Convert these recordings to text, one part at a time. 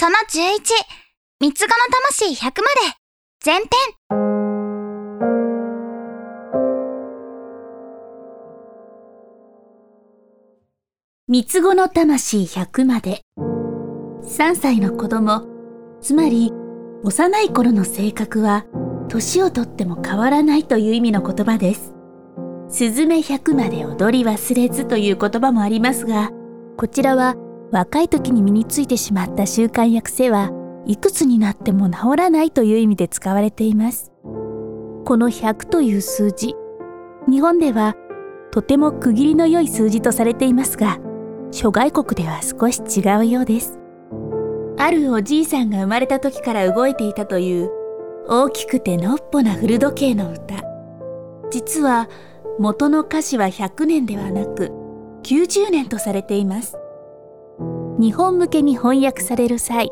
その11、三つ子の魂100まで、前編。三つ子の魂100まで。3歳の子供、つまり幼い頃の性格は年をとっても変わらないという意味の言葉です。すずめ100まで踊り忘れずという言葉もありますが、こちらは若い時に身についてしまった習慣や癖はいくつになっても治らないという意味で使われています。この100という数字、日本ではとても区切りの良い数字とされていますが、諸外国では少し違うようです。あるおじいさんが生まれた時から動いていたという大きくてのっぽな古時計の歌。実は元の歌詞は100年ではなく90年とされています。日本向けに翻訳される際、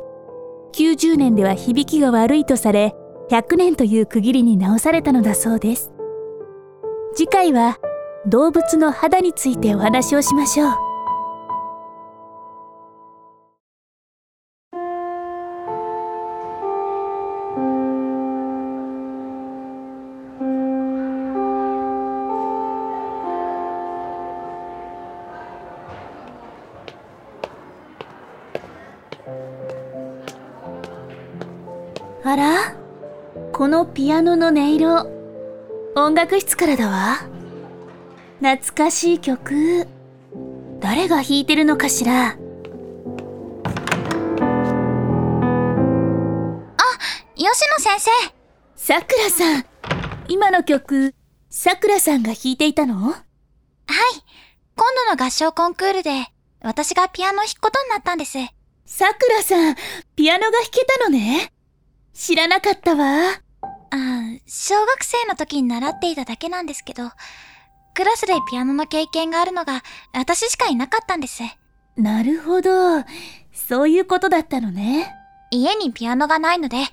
90年では響きが悪いとされ、100年という区切りに直されたのだそうです。次回は動物の肌についてお話をしましょう。あら？このピアノの音色、音楽室からだわ。懐かしい曲。誰が弾いてるのかしら？あ、吉野先生。さくらさん。今の曲、さくらさんが弾いていたの？はい。今度の合唱コンクールで、私がピアノ弾くことになったんです。さくらさん、ピアノが弾けたのね。知らなかったわ。ああ、小学生の時に習っていただけなんですけど、クラスでピアノの経験があるのが私しかいなかったんです。なるほど。そういうことだったのね。家にピアノがないので、音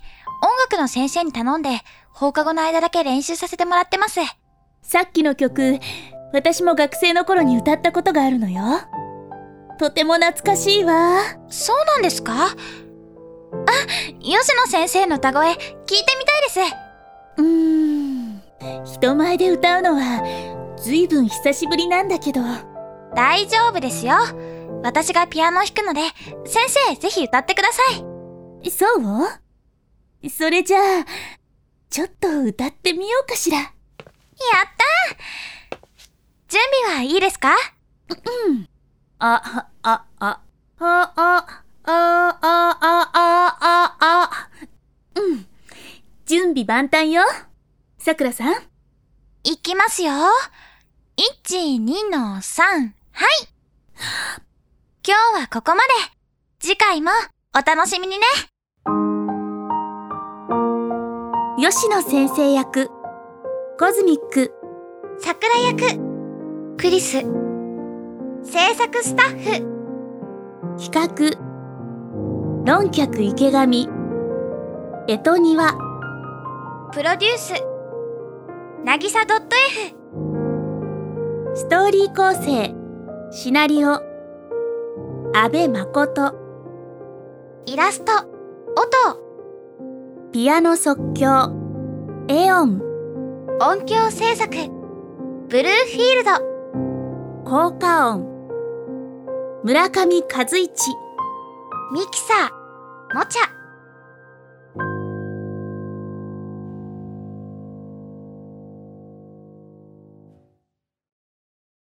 楽の先生に頼んで放課後の間だけ練習させてもらってます。さっきの曲、私も学生の頃に歌ったことがあるのよ。とても懐かしいわ。そうなんですか？あ、吉野先生の歌声、聞いてみたいです。うーん、人前で歌うのは、ずいぶん久しぶりなんだけど。大丈夫ですよ。私がピアノ弾くので、先生、ぜひ歌ってください。そう？それじゃあ、ちょっと歌ってみようかしら。やった準備はいいですか？うん。あ、あ、あ、あ、あ、あ、あ、あ、あ、あ、うん。準備万端よ。さくらさん。いきますよ。1、2の3。はい。今日はここまで。次回もお楽しみにね。吉野先生役、コズミック、桜役、クリス、制作スタッフ、企画、論客池上。江戸庭。プロデュース。なぎさ .f ストーリー構成。シナリオ。阿部誠。イラスト。音。ピアノ即興。エオン。音響制作。ブルーフィールド。効果音村上和一ミキサー、もちゃ。